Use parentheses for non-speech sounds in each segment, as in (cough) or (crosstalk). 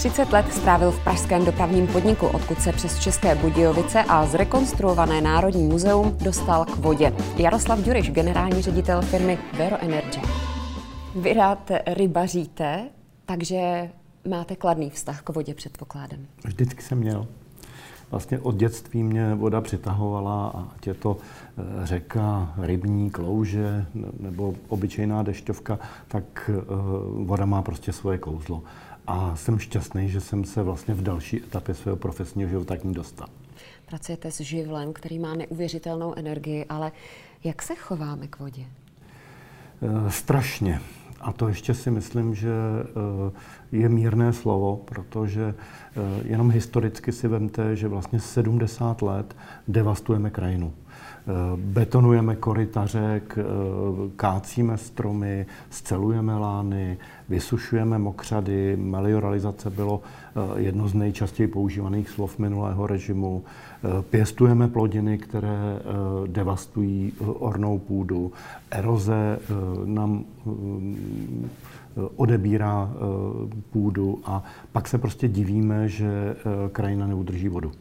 30 let strávil v pražském dopravním podniku, odkud se přes České Budějovice a zrekonstruované Národní muzeum dostal k vodě. Jaroslav Ďuriš, generální ředitel firmy Vero Energy. Vy rád rybaříte, takže máte kladný vztah k vodě, předpokládem. Vždycky jsem měl. Vlastně od dětství mě voda přitahovala, ať je to eh, řeka, rybník, louže nebo obyčejná dešťovka, tak eh, voda má prostě svoje kouzlo. A jsem šťastný, že jsem se vlastně v další etapě svého profesního života k ní dostal. Pracujete s živlem, který má neuvěřitelnou energii, ale jak se chováme k vodě? Eh, strašně. A to ještě si myslím, že je mírné slovo, protože jenom historicky si vemte, že vlastně 70 let devastujeme krajinu. Eh, betonujeme korytařek, eh, kácíme stromy, scelujeme lány, vysušujeme mokřady. Melioralizace bylo eh, jedno z nejčastěji používaných slov minulého režimu. Pěstujeme plodiny, které devastují ornou půdu. Eroze nám odebírá půdu a pak se prostě divíme, že krajina neudrží vodu.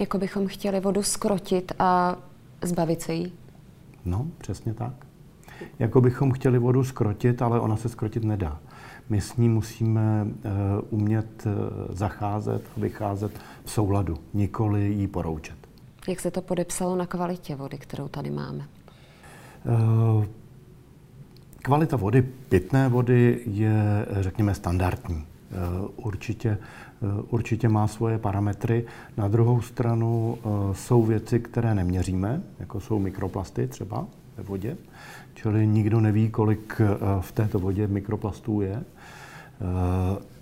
Jako bychom chtěli vodu skrotit a Zbavit se jí? No, přesně tak. Jako bychom chtěli vodu skrotit, ale ona se skrotit nedá. My s ní musíme uh, umět zacházet a vycházet v souladu, nikoli jí poroučet. Jak se to podepsalo na kvalitě vody, kterou tady máme? Uh, kvalita vody, pitné vody je, řekněme, standardní. Určitě Eh, určitě má svoje parametry. Na druhou stranu eh, jsou věci, které neměříme, jako jsou mikroplasty třeba ve vodě. Čili nikdo neví, kolik eh, v této vodě mikroplastů je.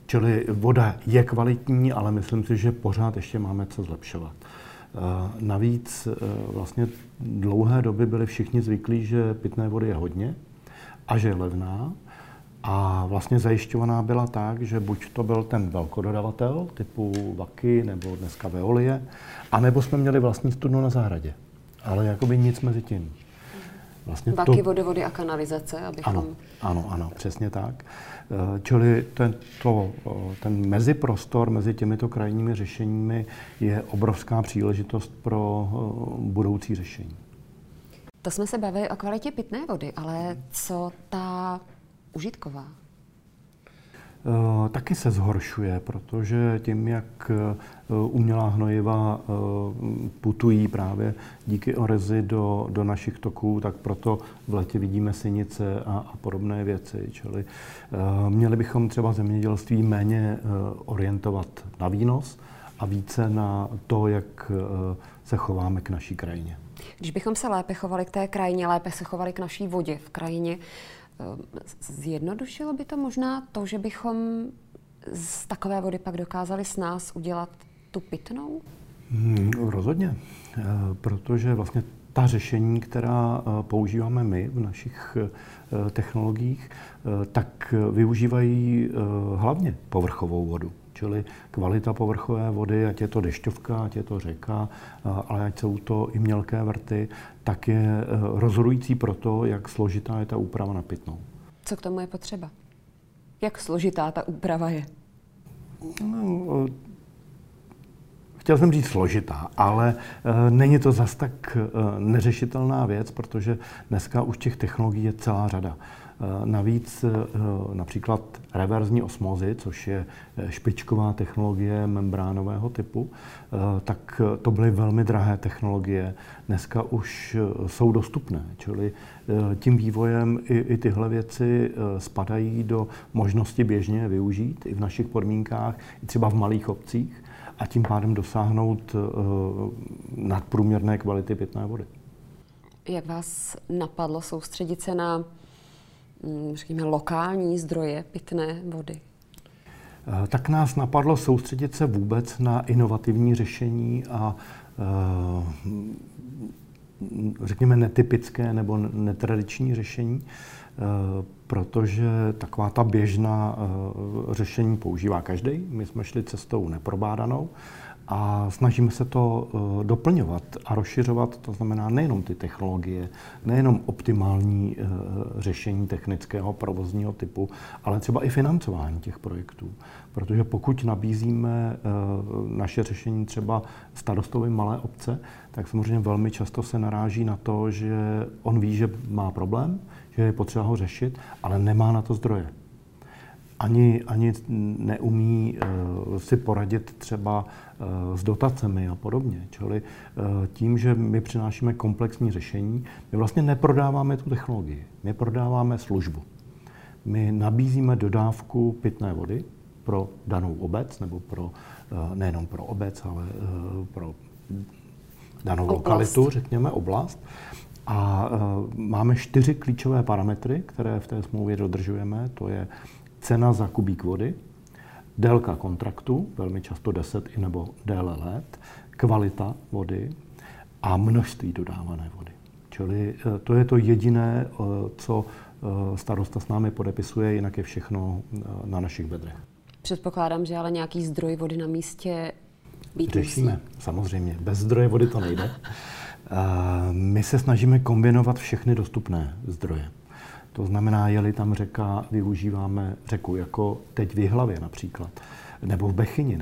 Čili voda je kvalitní, ale myslím si, že pořád ještě máme co zlepšovat. Navíc vlastně dlouhé doby byli všichni zvyklí, že pitné vody je hodně a že je levná. A vlastně zajišťovaná byla tak, že buď to byl ten velkododavatel typu Vaky nebo dneska Veolie, anebo jsme měli vlastní studnu na zahradě. Ale jakoby nic mezi tím. Vlastně Vaky, to... vodovody a kanalizace, abychom... Ano, ano, ano, přesně tak. Eh, čili ten, to, eh, ten meziprostor mezi těmito krajními řešeními je obrovská příležitost pro eh, budoucí řešení. To jsme se bavili o kvalitě pitné vody, ale co ta užitková? Eh, taky se zhoršuje, protože tím, jak eh, umělá hnojiva eh, putují právě díky orezi do, do našich toků, tak proto v letě vidíme synice a, a podobné věci. Čili měli bychom třeba zemědělství méně orientovat na výnos a více na to, jak se chováme k naší krajině. Když bychom se lépe chovali k té krajině, lépe se chovali k naší vodě v krajině, Ehm, zjednodušilo by to možná to, že bychom z takové vody pak dokázali s nás udělat tu pitnou? Hmm, rozhodně, eh, protože vlastně ta řešení, která eh, používáme my v našich eh, technologiích, tak využívají hlavně povrchovou vodu. Čili kvalita povrchové vody, ať je to dešťovka, ať je to řeka, ale ať jsou to i mělké vrty, tak je eh, rozhodující pro to, jak složitá je ta úprava na pitnou. Co k tomu je potřeba? Jak složitá ta úprava je? No, chtěl jsem říct složitá, ale e, není to zas tak e, neřešitelná věc, protože dneska už těch technologií je celá řada. Eh, navíc eh, například reverzní osmozy, což je eh, špičková technologie membránového typu, tak to byly velmi drahé technologie. Dneska už jsou dostupné, čili tím vývojem i, i tyhle věci spadají do možnosti běžně využít i v našich podmínkách, i třeba v malých obcích a tím pádem dosáhnout nadprůměrné kvality pitné vody. Jak vás napadlo soustředit se na Mm, řekněme, lokální zdroje pitné vody? Eh, tak nás napadlo soustředit se vůbec na inovativní řešení a eh, řekněme netypické nebo netradiční řešení, eh, protože taková ta běžná řešení používá každý. My jsme šli cestou neprobádanou A snažíme se to uh, doplňovat a rozšiřovat, to znamená nejenom ty technologie, nejenom optimální řešení technického provozního typu, ale třeba i financování těch projektů. Protože pokud nabízíme naše řešení třeba starostovi malé obce, tak samozřejmě velmi často se naráží na to, že on ví, že má problém, že je potřeba ho řešit, ale nemá na to zdroje ani, ani neumí uh, si poradit třeba uh, s dotacemi a podobně. Čili uh, tím, že my přinášíme komplexní řešení, my vlastně neprodáváme tu technologii, my prodáváme službu. My nabízíme dodávku pitné vody pro danou obec, nebo pro, nejenom pro obec, ale pro danou oblast. lokalitu, řekněme, oblast. A máme čtyři klíčové parametry, které v té smlouvě dodržujeme. To je cena za kubík vody, délka kontraktu, velmi často 10 i nebo déle let, kvalita vody a množství dodávané vody. Čili eh, to je to jediné, eh, co starosta s námi podepisuje, jinak je všechno na našich bedrech. Předpokládám, že ale nějaký zdroj vody na místě být Řešíme, musí. samozřejmě. Bez zdroje vody to nejde. My se snažíme kombinovat všechny dostupné zdroje. To znamená, je-li tam řeka, využíváme řeku jako teď v Jihlavě například, nebo v Bechyni,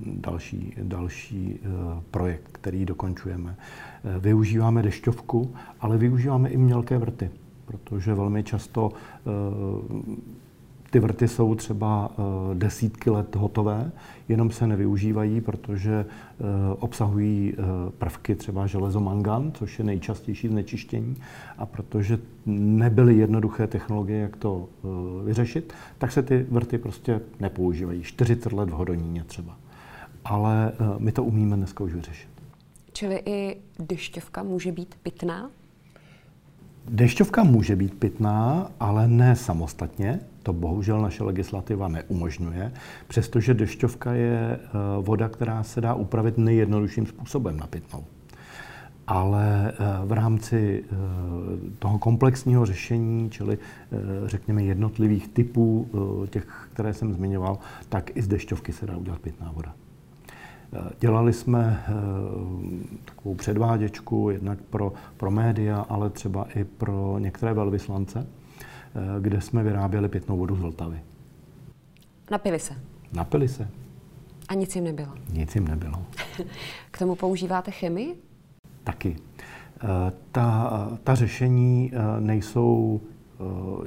další, další eh, projekt, který dokončujeme. Eh, využíváme dešťovku, ale využíváme i mělké vrty, protože velmi často eh, ty vrty jsou třeba eh, desítky let hotové, jenom se nevyužívají, protože eh, obsahují eh, prvky třeba železomangan, což je nejčastější znečištění, a protože nebyly jednoduché technologie, jak to vyřešit, tak se ty vrty prostě nepoužívají. 40 let v Hodoníně třeba. Ale my to umíme dneska už vyřešit. Čili i dešťovka může být pitná? Dešťovka může být pitná, ale ne samostatně. To bohužel naše legislativa neumožňuje, přestože dešťovka je eh, voda, která se dá upravit nejjednodušším způsobem na pitnou. Ale eh, v rámci eh, toho komplexního řešení, čili řekněme jednotlivých typů těch, které jsem zmiňoval, tak i z dešťovky se dá udělat pitná voda. Dělali jsme takovou předváděčku jednak pro, pro média, ale třeba i pro některé velvyslance, kde jsme vyráběli pitnou vodu z Vltavy. Napili se? Napili se. A nic jim nebylo? Nic jim nebylo. (laughs) K tomu používáte chemii? Taky. Eh, ta, ta řešení eh, nejsou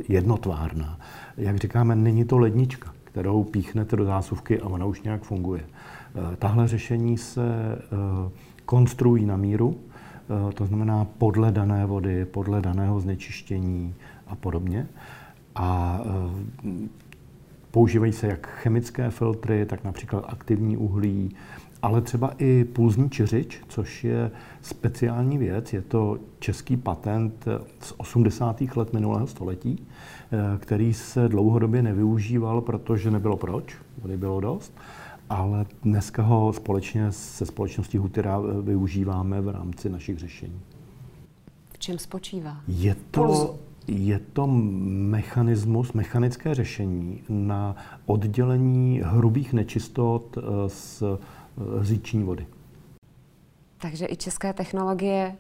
jednotvárná. Jak říkáme, není to lednička, kterou píchnete do zásuvky a ona už nějak funguje. Tahle řešení se konstruují na míru, to znamená podle dané vody, podle daného znečištění, a podobně. A e, používají se jak chemické filtry, tak například aktivní uhlí, ale třeba i pulzní čiřič, což je speciální věc. Je to český patent z 80. let minulého století, který se dlouhodobě nevyužíval, protože nebylo proč, vody bylo dost, ale dneska ho společně se společností Hutira využíváme v rámci našich řešení. V čem spočívá? Je to, je to mechanismus, mechanické řešení na oddělení hrubých nečistot eh, z eh, říční vody. Takže i české technologie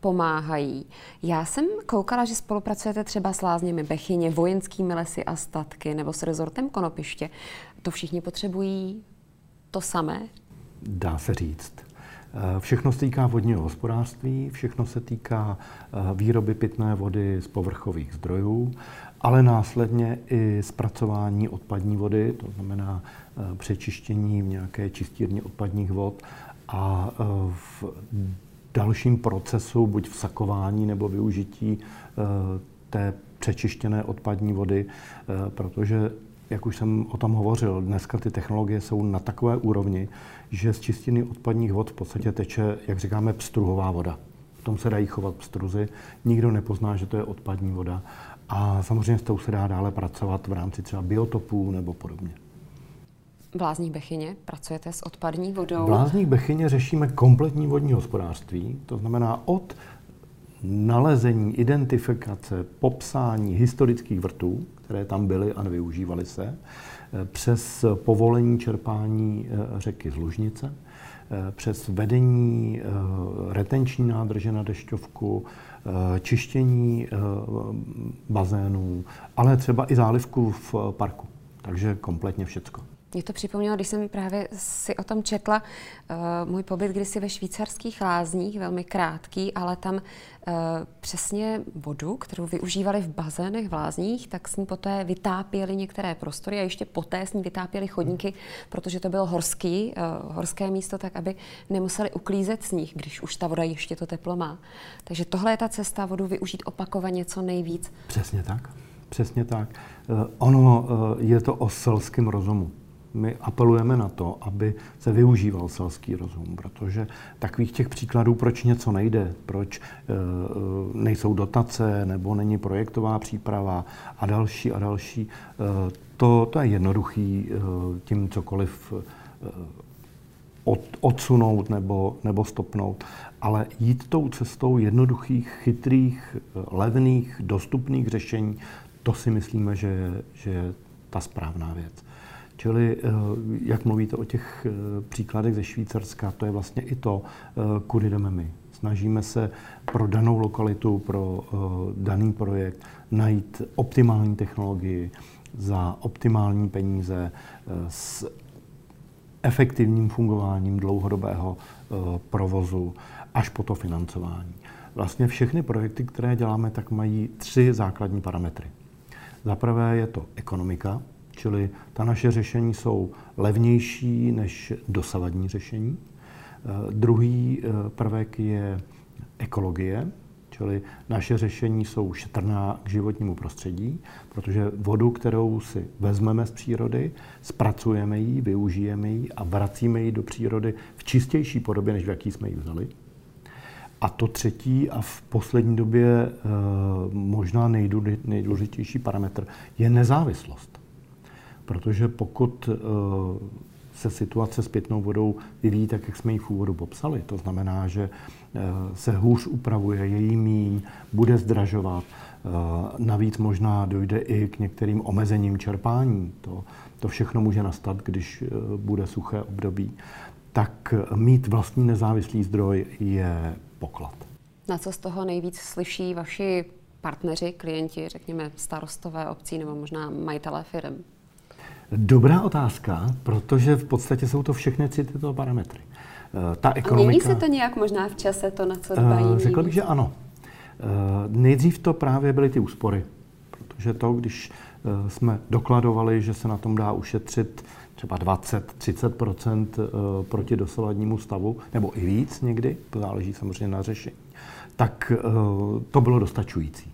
pomáhají. Já jsem koukala, že spolupracujete třeba s lázněmi Bechyně, vojenskými lesy a statky nebo s rezortem Konopiště. To všichni potřebují to samé? Dá se říct. Eh, všechno se týká vodního hospodářství, všechno se týká eh, výroby pitné vody z povrchových zdrojů, ale následně i zpracování odpadní vody, to znamená eh, přečištění v nějaké čistírně odpadních vod a v dalším procesu, buď v sakování nebo využití té přečištěné odpadní vody, protože jak už jsem o tom hovořil, dneska ty technologie jsou na takové úrovni, že z čistiny odpadních vod v podstatě teče, jak říkáme, pstruhová voda. V tom se dají chovat pstruzy, nikdo nepozná, že to je odpadní voda. A samozřejmě s tou se dá dále pracovat v rámci třeba biotopů nebo podobně. V Lázních Bechyně pracujete s odpadní vodou? V Lázních Bechyně řešíme kompletní vodní hospodářství, to znamená od nalezení, identifikace, popsání historických vrtů, které tam byly a nevyužívaly se, přes povolení čerpání eh, řeky z Lužnice přes vedení retenční nádrže na dešťovku, čištění bazénů, ale třeba i zálivku v parku. Takže kompletně všecko. Mě to připomnělo, když jsem právě si o tom četla, uh, můj pobyt kdysi ve švýcarských lázních, velmi krátký, ale tam uh, přesně vodu, kterou využívali v bazénech, v lázních, tak s ní poté vytápěli některé prostory a ještě poté s ní vytápěli chodníky, protože to bylo horský, uh, horské místo, tak aby nemuseli uklízet sníh, když už ta voda ještě to teplo má. Takže tohle je ta cesta vodu využít opakovaně co nejvíc. Přesně tak. Přesně tak. Ono je to o selském rozumu my apelujeme na to, aby se využíval selský rozum, protože takových těch příkladů, proč něco nejde, proč e, nejsou dotace nebo není projektová příprava a další a další, e, to, to je jednoduchý e, tím cokoliv e, od, odsunout nebo, nebo stopnout. Ale jít tou cestou jednoduchých, chytrých, levných, dostupných řešení, to si myslíme, že, že je ta správná věc. Čili, eh, jak mluvíte o těch eh, příkladech ze Švýcarska, to je vlastně i to, eh, kudy jdeme my. Snažíme se pro danou lokalitu, pro daný projekt najít optimální technologii za optimální peníze s efektivním fungováním dlouhodobého provozu až po to financování. Vlastně všechny projekty, které děláme, tak mají tři základní parametry. Za prvé je to ekonomika, Čili ta naše řešení jsou levnější než dosavadní řešení. Eh, druhý eh, prvek je ekologie, čili naše řešení jsou šetrná k životnímu prostředí, protože vodu, kterou si vezmeme z přírody, zpracujeme ji, využijeme ji a vracíme ji do přírody v čistější podobě, než v jaký jsme ji vzali. A to třetí a v poslední době e, možná nejdůležitější parametr je nezávislost. Protože pokud eh, se situace s pitnou vodou vyvíjí tak, jak jsme ji v úvodu popsali, to znamená, že eh, se hůř upravuje, její míň, bude zdražovat, eh, navíc možná dojde i k některým omezením čerpání. To, to všechno může nastat, když bude suché období. Tak mít vlastní nezávislý zdroj je poklad. Na co z toho nejvíc slyší vaši partneři, klienti, řekněme starostové obcí nebo možná majitelé firm? Dobrá otázka, protože v podstatě jsou to všechny tři tyto parametry. Eh, ta ekonomika... A mění se to nějak možná v čase, to, na co dbají? Uh, řekl bych, že ano. Uh, nejdřív to právě byly ty úspory, protože to, když jsme dokladovali, že se na tom dá ušetřit třeba 20-30% proti dosavadnímu stavu, nebo i víc někdy, to záleží samozřejmě na řešení, tak to bylo dostačující.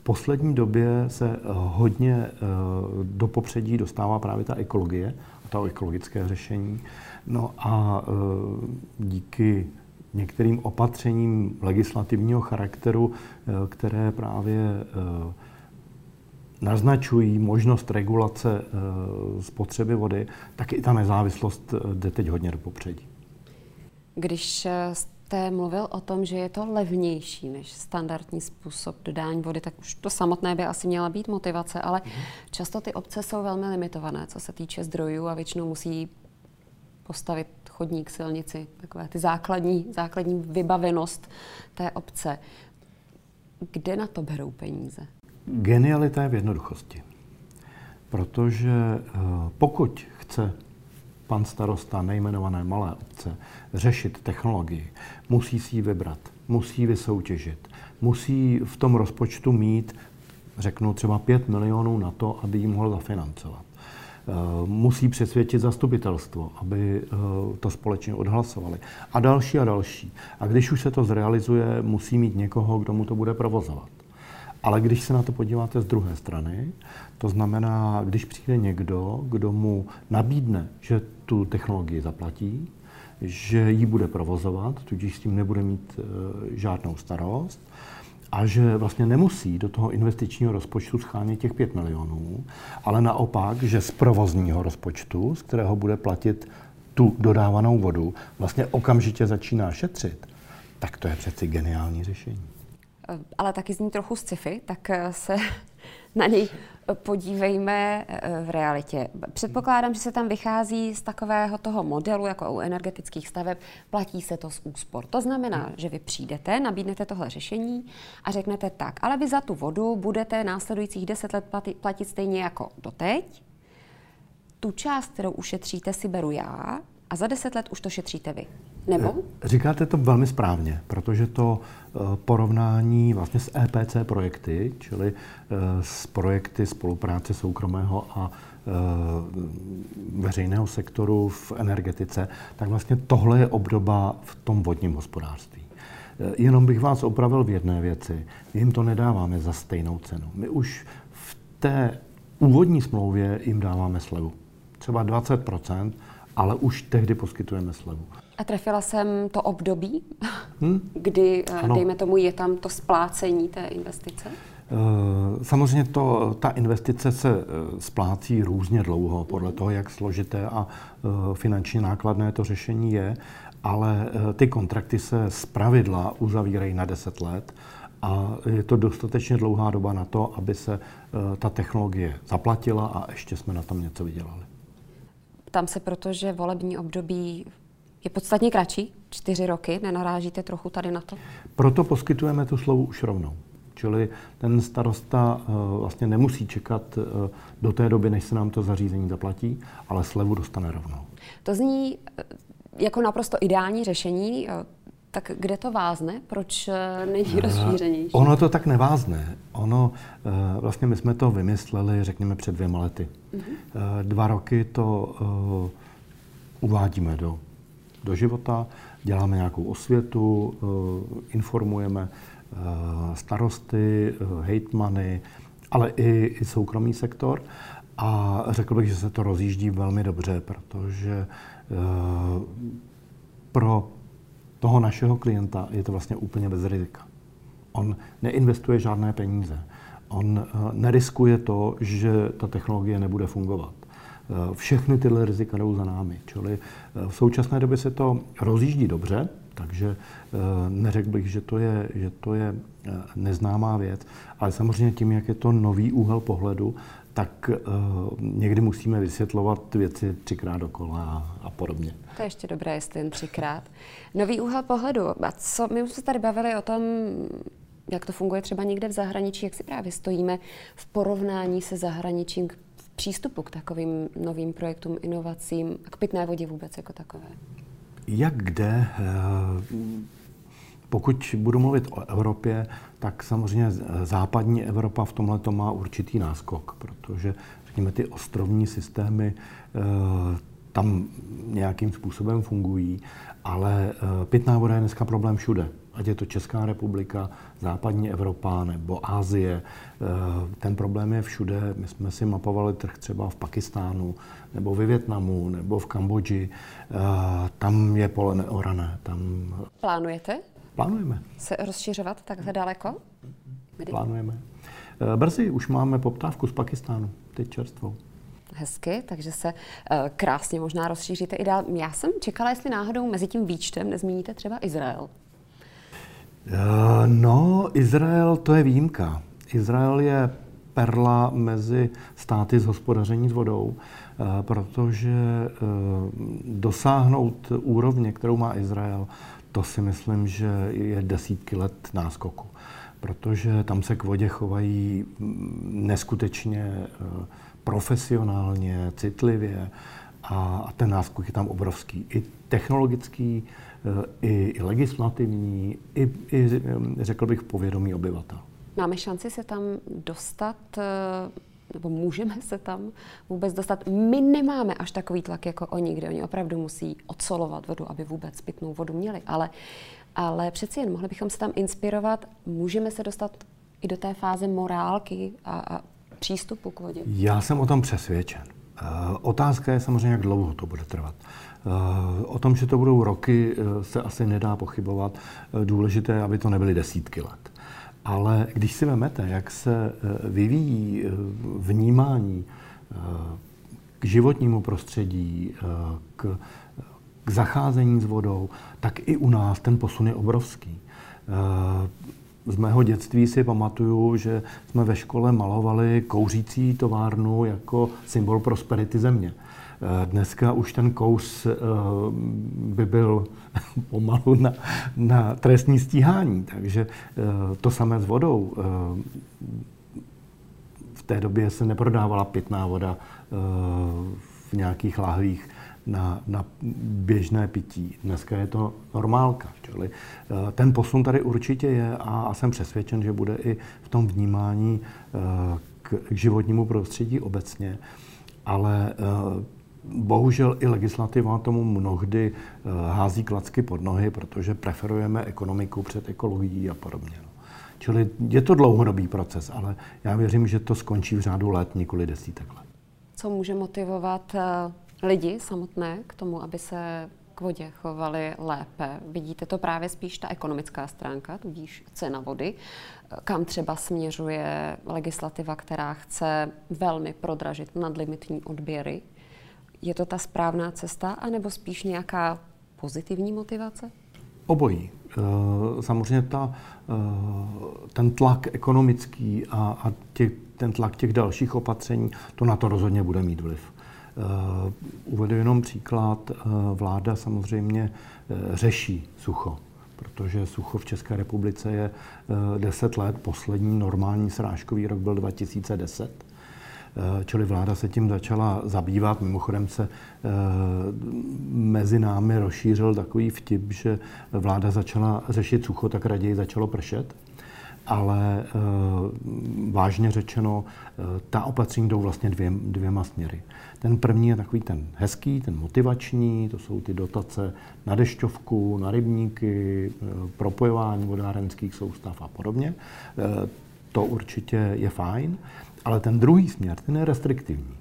V poslední době se eh, hodně eh, do popředí dostává právě ta ekologie a ta ekologické řešení. No a eh, díky některým opatřením legislativního charakteru, které právě naznačují možnost regulace spotřeby vody, tak i ta nezávislost jde teď hodně do popředí. Když jste mluvil o tom, že je to levnější než standardní způsob dodání vody, tak už to samotné by asi měla být motivace, ale mm. často ty obce jsou velmi limitované, co se týče zdrojů a většinou musí postavit chodník, silnici, takové ty základní, základní vybavenost té obce. Kde na to berou peníze? Genialita je v jednoduchosti. Protože eh, pokud chce pan starosta nejmenované malé obce řešit technologii, musí si ji vybrat, musí vysoutěžit, musí v tom rozpočtu mít, řeknu třeba 5 milionů na to, aby ji mohl zafinancovat. Eh, musí přesvědčit zastupitelstvo, aby eh, to společně odhlasovali. A další a další. A když už se to zrealizuje, musí mít někoho, kdo mu to bude provozovat. Ale když se na to podíváte z druhé strany, to znamená, když přijde někdo, kdo mu nabídne, že tu technologii zaplatí, že ji bude provozovat, tudíž s tím nebude mít e, žádnou starost, a že vlastně nemusí do toho investičního rozpočtu schánět těch 5 milionů, ale naopak, že z provozního rozpočtu, z kterého bude platit tu dodávanou vodu, vlastně okamžitě začíná šetřit, tak to je přeci geniální řešení. Eh, ale taky zní trochu sci-fi, tak eh, se na něj podívejme eh, v realitě. Předpokládám, že se tam vychází z takového toho modelu, jako u energetických staveb, platí se to z úspor. To znamená, že vy přijdete, nabídnete tohle řešení a řeknete tak, ale vy za tu vodu budete následujících 10 let platit stejně jako doteď. Tu část, kterou ušetříte, si beru já a za 10 let už to šetříte vy. Nebo? Eh, říkáte to velmi správně, protože to eh, porovnání vlastně s EPC projekty, čili eh, s projekty spolupráce soukromého a veřejného sektoru v energetice, tak vlastně tohle je obdoba v tom vodním hospodářství. Jenom bych vás opravil v jedné věci. My jim to nedáváme za stejnou cenu. My už v té úvodní smlouvě jim dáváme slevu. Třeba 20 ale už tehdy poskytujeme slevu. A trefila jsem to období, hmm? (laughs) kdy, eh, ano. dejme tomu, je tam to splácení té investice? Eh, samozřejmě to, ta investice se eh, splácí různě dlouho, podle toho, jak složité a finančně nákladné to řešení je, ale ty kontrakty se z pravidla uzavírají na 10 let a je to dostatečně dlouhá doba na to, aby se ta technologie zaplatila a ještě jsme na tom něco vydělali. Tam se proto, že volební období je podstatně kratší, čtyři roky. Nenarážíte trochu tady na to? Proto poskytujeme tu slovu už rovnou. Čili ten starosta uh, vlastně nemusí čekat uh, do té doby, než se nám to zařízení zaplatí, ale slevu dostane rovnou. To zní uh, jako naprosto ideální řešení. Tak kde to vázne? Proč není rozšířenější? Ono to tak nevázne. Ono, vlastně my jsme to vymysleli, řekněme, před dvěma lety. Uh-huh. Dva roky to uvádíme do do života, děláme nějakou osvětu, eh, informujeme eh, starosty, eh, hejtmany, ale i, i soukromý sektor. A řekl bych, že se to rozjíždí velmi dobře, protože pro toho našeho klienta je to vlastně úplně bez rizika. On neinvestuje žádné peníze. On neriskuje to, že ta technologie nebude fungovat. Eh, všechny tyhle rizika jdou za námi. Čili eh, v současné době se to rozjíždí dobře, takže eh, neřekl bych, že to je, že to je neznámá věc, ale samozřejmě tím, jak je to nový úhel pohledu, tak někdy musíme vysvětlovat věci třikrát dokola a, a podobně. To je ještě dobré, jestli jen třikrát. Nový úhel pohledu. A co, my už se tady bavili o tom, jak to funguje třeba někde v zahraničí, jak si právě stojíme v porovnání se zahraničím přístupu k takovým novým projektům, inovacím a k pitné vodě vůbec jako takové? Jak kde? Eh, pokud budu mluvit o Evropě, tak samozřejmě západní Evropa v tomhle má určitý náskok, protože řekněme, ty ostrovní systémy eh, tam nějakým způsobem fungují, ale eh, pitná voda je dneska problém všude ať je to Česká republika, západní Evropa nebo Ázie. Eh, ten problém je všude. My jsme si mapovali trh třeba v Pakistánu, nebo ve Větnamu, nebo v Kambodži. Tam je pole neorané. Tam... Plánujete? Plánujeme. Se rozšiřovat takhle daleko? Plánujeme. Eh, brzy už máme poptávku z Pakistánu, teď čerstvou hezky, takže se uh, krásně možná rozšíříte i dál. Já jsem čekala, jestli náhodou mezi tím výčtem nezmíníte třeba Izrael. Eh, no, Izrael to je výjimka. Izrael je perla mezi státy z hospodaření s vodou, eh, protože eh, dosáhnout úrovně, kterou má Izrael, to si myslím, že je desítky let náskoku. Protože tam se k vodě chovají mm, neskutečně profesionálně, citlivě a ten náskok je tam obrovský. I technologický, Eh, i, i legislativní, i, i, řekl bych, povědomí obyvatel. Máme šanci se tam dostat, nebo můžeme se tam vůbec dostat? My nemáme až takový tlak jako oni, kde oni opravdu musí odsolovat vodu, aby vůbec pitnou vodu měli, ale, ale přeci jen mohli bychom se tam inspirovat, můžeme se dostat i do té fáze morálky a, a přístupu k vodě. Já jsem o tom přesvědčen. Uh, otázka je samozřejmě, jak dlouho to bude trvat. Eh, o tom, že to budou roky, eh, se asi nedá pochybovat. Eh, důležité, aby to nebyly desítky let. Ale když si vezmete, jak se vyvíjí vnímání k životnímu prostředí, k, k zacházení s vodou, tak i u nás ten posun je obrovský. z mého dětství si pamatuju, že jsme ve škole malovali kouřící továrnu jako symbol prosperity země. Eh, dneska už ten kous eh, by byl (laughs) pomalu na, na trestní stíhání, takže eh, to samé s vodou. V té době se neprodávala pitná voda v nějakých lahvích na, na běžné pití. Dneska je to normálka. Čili ten posun tady určitě je a, a jsem přesvědčen, že bude i v tom vnímání k, k životnímu prostředí obecně. Ale Bohužel i legislativa tomu mnohdy eh, hází klacky pod nohy, protože preferujeme ekonomiku před ekologií a podobně. No. Čili je to dlouhodobý proces, ale já věřím, že to skončí v řádu let, nikoli desítek let. Co může motivovat eh, lidi samotné k tomu, aby se k vodě chovali lépe? Vidíte to právě spíš ta ekonomická stránka, tudíž cena vody, kam třeba směřuje legislativa, která chce velmi prodražit nadlimitní odběry je to ta správná cesta, anebo spíš nějaká pozitivní motivace? Obojí. Eh, samozřejmě ta, eh, ten tlak ekonomický a, a těch, ten tlak těch dalších opatření, to na to rozhodně bude mít vliv. Eh, uvedu jenom příklad. Vláda samozřejmě řeší sucho, protože sucho v České republice je 10 let. Poslední normální srážkový rok byl 2010 Eh, čili vláda se tím začala zabývat. Mimochodem se eh, mezi námi rozšířil takový vtip, že vláda začala řešit sucho, tak raději začalo pršet. Ale eh, vážně řečeno, ta opatření jdou vlastně dvě, dvěma směry. Ten první je takový ten hezký, ten motivační, to jsou ty dotace na dešťovku, na rybníky, propojování vodárenských soustav a podobně. To určitě je fajn. Ale ten druhý směr, ten je restriktivní.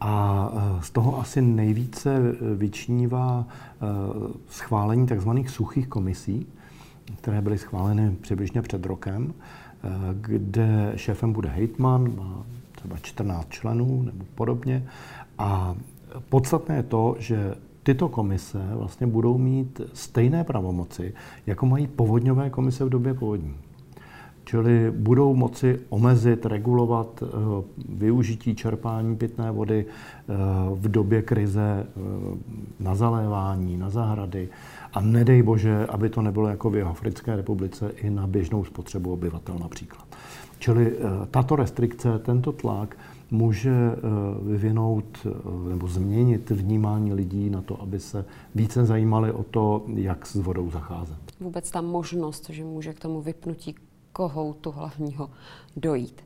A e, z toho asi nejvíce vyčnívá e, schválení tzv. suchých komisí, které byly schváleny přibližně před rokem, e, kde šéfem bude hejtman, má třeba 14 členů nebo podobně. A podstatné je to, že tyto komise vlastně budou mít stejné pravomoci, jako mají povodňové komise v době povodní. Čili budou moci omezit, regulovat eh, využití čerpání pitné vody eh, v době krize eh, na zalévání, na zahrady a nedej bože, aby to nebylo jako v Africké republice i na běžnou spotřebu obyvatel například. Čili tato restrikce, tento tlak může vyvinout nebo změnit vnímání lidí na to, aby se více zajímali o to, jak s vodou zacházet. Vůbec ta možnost, že může k tomu vypnutí kohoutu hlavního dojít.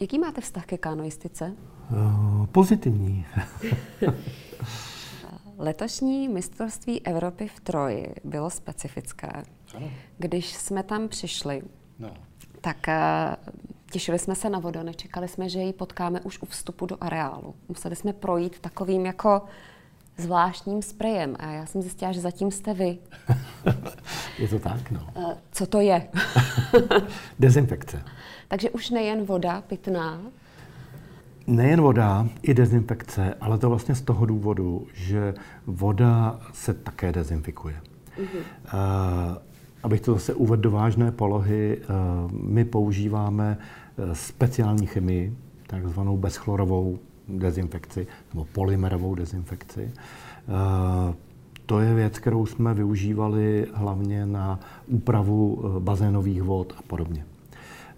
Jaký máte vztah ke kanoistice? Uh, pozitivní. (laughs) Letošní mistrovství Evropy v Troji bylo specifické. Když jsme tam přišli, no. tak uh, těšili jsme se na vodu, nečekali jsme, že ji potkáme už u vstupu do areálu. Museli jsme projít takovým jako zvláštním sprejem. A já jsem zjistila, že zatím jste vy. (laughs) je to tak, no. Eh, co to je? (laughs) Dezinfekce. Takže už nejen voda pitná, Nejen voda, i dezinfekce, ale to vlastně z toho důvodu, že voda se také dezinfikuje. Uh-huh. Uh, abych to zase uvedl do vážné polohy, uh, my používáme speciální chemii, takzvanou bezchlorovou dezinfekci nebo polymerovou dezinfekci. Eh, to je věc, kterou jsme využívali hlavně na úpravu eh, bazénových vod a podobně.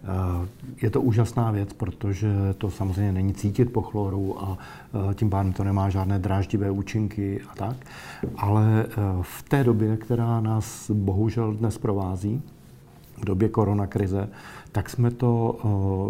Eh, je to úžasná věc, protože to samozřejmě není cítit po chloru a tím pádem to nemá žádné dráždivé účinky a tak. Ale v té době, která nás bohužel dnes provází, v době koronakrize, tak jsme to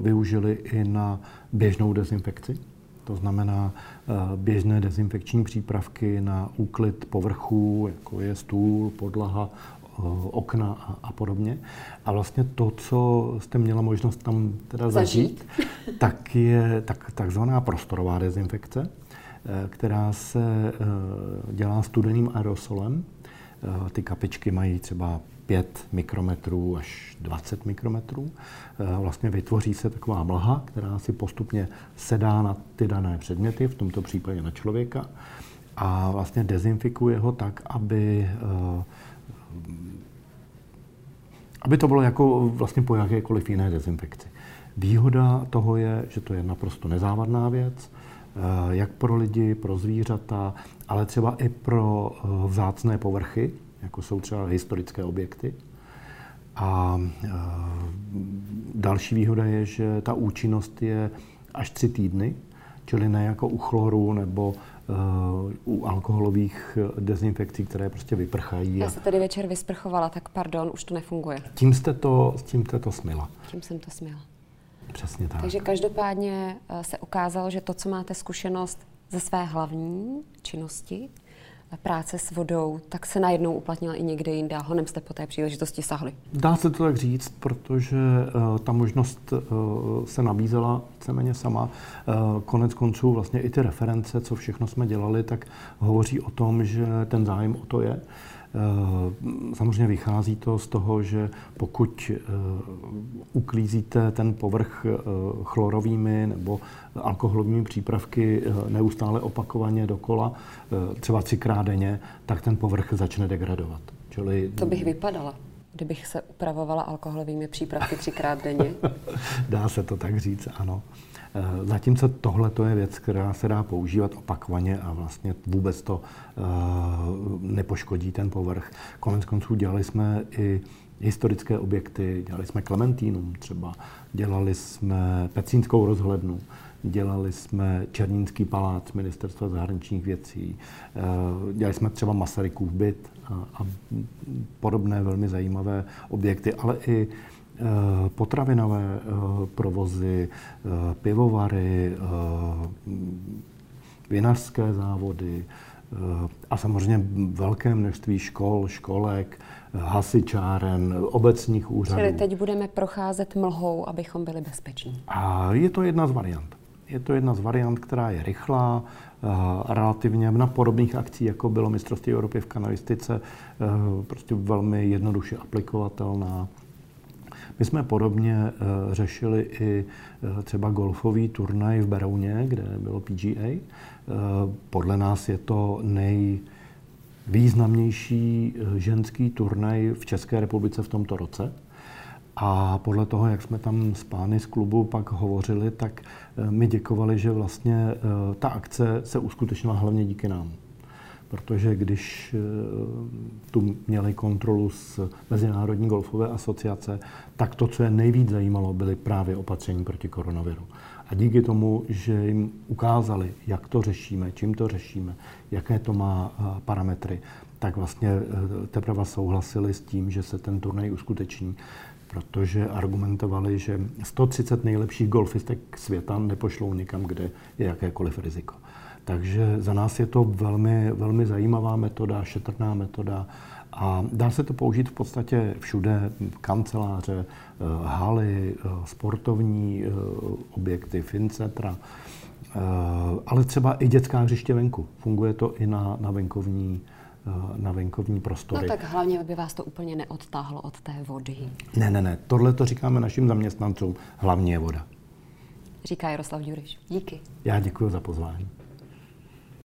využili i na běžnou dezinfekci to znamená eh, běžné dezinfekční přípravky na úklid povrchů, jako je stůl, podlaha, eh, okna a, podobně. A vlastně to, co jste měla možnost tam teda zažít, zažít tak je tak, takzvaná prostorová dezinfekce, eh, která se dělá studeným aerosolem. Ty kapičky mají třeba 5 mikrometrů až 20 mikrometrů. Eh, vlastně vytvoří se taková mlha, která si postupně sedá na ty dané předměty, v tomto případě na člověka, a vlastně dezinfikuje ho tak, aby, eh, aby to bylo jako vlastně po jakékoliv jiné dezinfekci. Výhoda toho je, že to je naprosto nezávadná věc, eh, jak pro lidi, pro zvířata, ale třeba i pro vzácné povrchy, jako jsou třeba historické objekty. A eh, další výhoda je, že ta účinnost je až tři týdny, čili ne jako u chloru nebo u alkoholových dezinfekcí, které prostě vyprchají. Já se tedy večer vysprchovala, tak pardon, už to nefunguje. Tím jste to, tím jste to smila. Tím jsem to smila. Přesně tak. Takže každopádně eh, se ukázalo, že to, co máte zkušenost ze své hlavní činnosti, práce s vodou, tak se najednou uplatnila i někde jinde a honem jste po té příležitosti sahli. Dá se to tak říct, protože uh, ta možnost uh, se nabízela víceméně sama. Uh, konec konců vlastně i ty reference, co všechno jsme dělali, tak hovoří o tom, že ten zájem o to je. Uh, samozřejmě vychází to z toho, že pokud eh, uklízíte ten povrch eh, chlorovými nebo alkoholovými přípravky neustále opakovaně dokola, třeba třikrát denně, tak ten povrch začne degradovat. Čili... To bych vypadala kdybych se upravovala alkoholovými přípravky třikrát denně? (laughs) Dá se to tak říct, ano. Eh, zatímco tohle to je věc, která se dá používat opakovaně a vlastně vůbec to eh, nepoškodí ten povrch. Konec konců dělali jsme i historické objekty, dělali jsme Klementínum třeba, dělali jsme Pecínskou rozhlednu, dělali jsme Černínský palác ministerstva zahraničních věcí, eh, dělali jsme třeba Masarykův byt a, a podobné velmi zajímavé objekty, ale i potravinové eh, provozy, eh, pivovary, vinařské závody a samozřejmě velké množství škol, školek, hasičáren, obecních úřadů. Čili teď budeme procházet mlhou, abychom byli bezpeční. A je to jedna z variant. Je to jedna z variant, která je rychlá, relativně na podobných akcí, jako bylo mistrovství Evropy v kanalistice, prostě velmi jednoduše aplikovatelná. My jsme podobně uh, řešili i uh, třeba golfový turnaj v Berouně, kde bylo PGA. Eh, podle nás je to nejvýznamnější ženský turnaj v České republice v tomto roce. A podle toho, jak jsme tam s pány z klubu pak hovořili, tak mi děkovali, že vlastně ta akce se uskutečnila hlavně díky nám protože když eh, tu měli kontrolu z Mezinárodní golfové asociace, tak to, co je nejvíc zajímalo, byly právě opatření proti koronaviru. A díky tomu, že jim ukázali, jak to řešíme, čím to řešíme, jaké to má eh, parametry, tak vlastně eh, teprve souhlasili s tím, že se ten turnaj uskuteční, protože argumentovali, že 130 nejlepších golfistek světa nepošlou nikam, kde je jakékoliv riziko. Takže za nás je to velmi, velmi zajímavá metoda, šetrná metoda a dá se to použít v podstatě všude, kanceláře, eh, haly, eh, sportovní eh, objekty, fincetra, ale třeba i dětská hřiště venku. Funguje to i na, na venkovní na venkovní prostory. No tak hlavně by vás to úplně neodtáhlo od té vody. Ne, ne, ne. Tohle to říkáme našim zaměstnancům. Hlavně je voda. Říká Jaroslav Juriš. Díky. Já děkuji za pozvání.